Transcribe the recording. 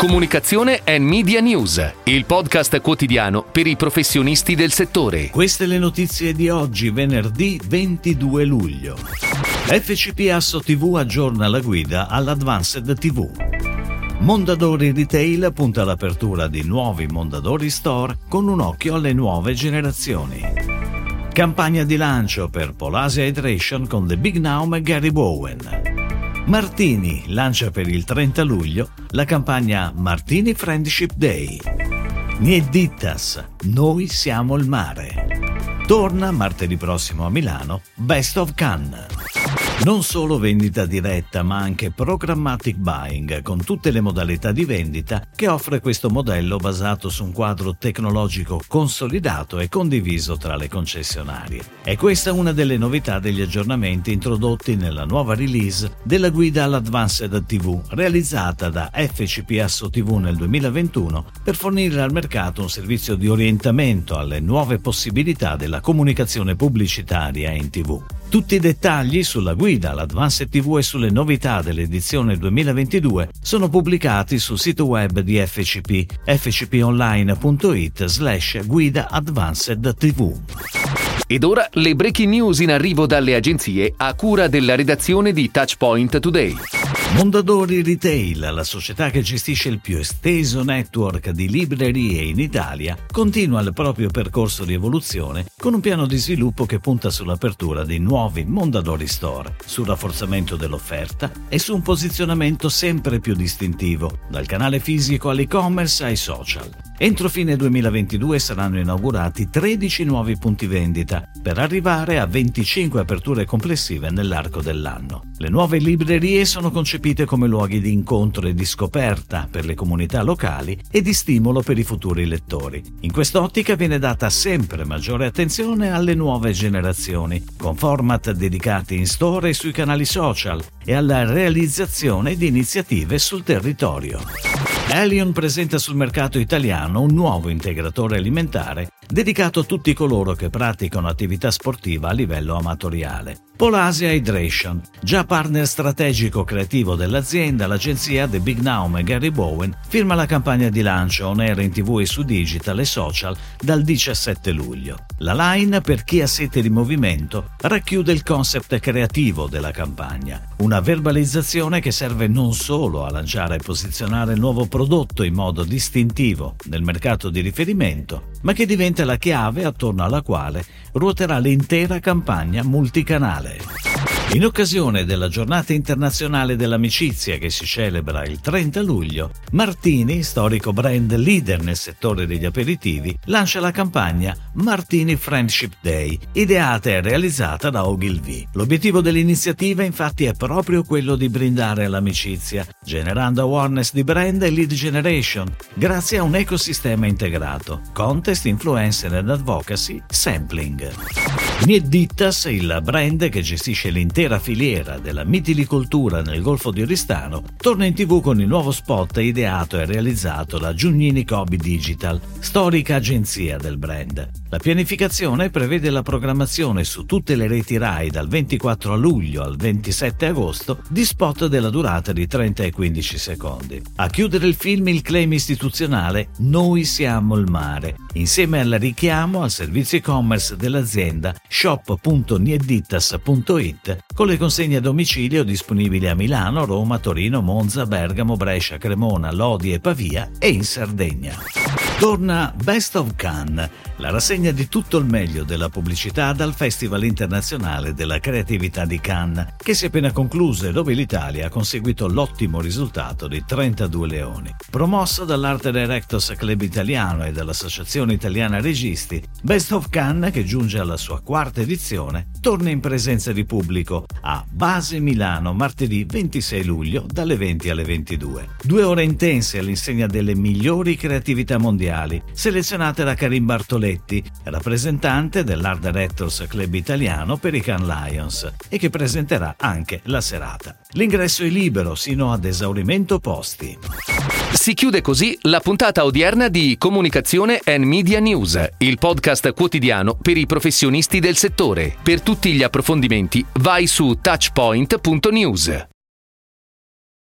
Comunicazione e Media News, il podcast quotidiano per i professionisti del settore. Queste le notizie di oggi, venerdì 22 luglio. FCP Asso TV aggiorna la guida all'Advanced TV. Mondadori Retail punta all'apertura di nuovi Mondadori Store con un occhio alle nuove generazioni. Campagna di lancio per Polasia Hydration con The Big Now e Gary Bowen. Martini lancia per il 30 luglio la campagna Martini Friendship Day. Niedittas, noi siamo il mare. Torna martedì prossimo a Milano Best of Cannes. Non solo vendita diretta, ma anche programmatic buying, con tutte le modalità di vendita che offre questo modello basato su un quadro tecnologico consolidato e condiviso tra le concessionarie. E questa è una delle novità degli aggiornamenti introdotti nella nuova release della guida all'Advanced TV, realizzata da FCP TV nel 2021 per fornire al mercato un servizio di orientamento alle nuove possibilità della comunicazione pubblicitaria in TV. Tutti i dettagli sulla guida all'Advanced TV e sulle novità dell'edizione 2022 sono pubblicati sul sito web di FCP fcponline.it slash guida advanced TV. Ed ora le breaking news in arrivo dalle agenzie a cura della redazione di Touchpoint Today. Mondadori Retail, la società che gestisce il più esteso network di librerie in Italia, continua il proprio percorso di evoluzione con un piano di sviluppo che punta sull'apertura di nuovi Mondadori Store, sul rafforzamento dell'offerta e su un posizionamento sempre più distintivo, dal canale fisico all'e-commerce ai social. Entro fine 2022 saranno inaugurati 13 nuovi punti vendita, per arrivare a 25 aperture complessive nell'arco dell'anno. Le nuove librerie sono concepite come luoghi di incontro e di scoperta per le comunità locali e di stimolo per i futuri lettori. In quest'ottica viene data sempre maggiore attenzione alle nuove generazioni, con format dedicati in store e sui canali social e alla realizzazione di iniziative sul territorio. Allion presenta sul mercato italiano un nuovo integratore alimentare dedicato a tutti coloro che praticano attività sportiva a livello amatoriale. Polasia Hydration, già partner strategico creativo dell'azienda, l'agenzia The Big Now e Gary Bowen firma la campagna di lancio on air in tv e su digital e social dal 17 luglio. La line per chi ha sete di movimento racchiude il concept creativo della campagna, una verbalizzazione che serve non solo a lanciare e posizionare il nuovo prodotto in modo distintivo nel mercato di riferimento, ma che diventa la chiave attorno alla quale ruoterà l'intera campagna multicanale. In occasione della giornata internazionale dell'amicizia che si celebra il 30 luglio, Martini, storico brand leader nel settore degli aperitivi, lancia la campagna Martini Friendship Day, ideata e realizzata da Ogilvy. L'obiettivo dell'iniziativa infatti è proprio quello di brindare all'amicizia, generando awareness di brand e lead generation, grazie a un ecosistema integrato, contest, influencer and advocacy, sampling. Niedittas, il brand che gestisce l'intera filiera della mitilicoltura nel Golfo di Oristano, torna in tv con il nuovo spot ideato e realizzato da Giugnini Cobi Digital, storica agenzia del brand. La pianificazione prevede la programmazione su tutte le reti RAI dal 24 luglio al 27 agosto di spot della durata di 30 e 15 secondi. A chiudere il film il claim istituzionale Noi siamo il mare, insieme al richiamo al servizio e-commerce dell'azienda shop.niedittas.it con le consegne a domicilio disponibili a Milano, Roma, Torino, Monza, Bergamo, Brescia, Cremona, Lodi e Pavia e in Sardegna. Torna Best of Cannes, la rassegna di tutto il meglio della pubblicità dal Festival internazionale della creatività di Cannes, che si è appena concluso e dove l'Italia ha conseguito l'ottimo risultato di 32 leoni. Promosso dall'Art Directors Club Italiano e dall'Associazione Italiana Registi, Best of Cannes, che giunge alla sua quarta edizione, torna in presenza di pubblico a Base Milano martedì 26 luglio dalle 20 alle 22. Due ore intense all'insegna delle migliori creatività mondiali selezionate da Karim Bartoletti, rappresentante dell'Art Directors Club Italiano per i Can Lions, e che presenterà anche la serata. L'ingresso è libero sino ad esaurimento posti. Si chiude così la puntata odierna di Comunicazione and Media News, il podcast quotidiano per i professionisti del settore. Per tutti gli approfondimenti vai su touchpoint.news.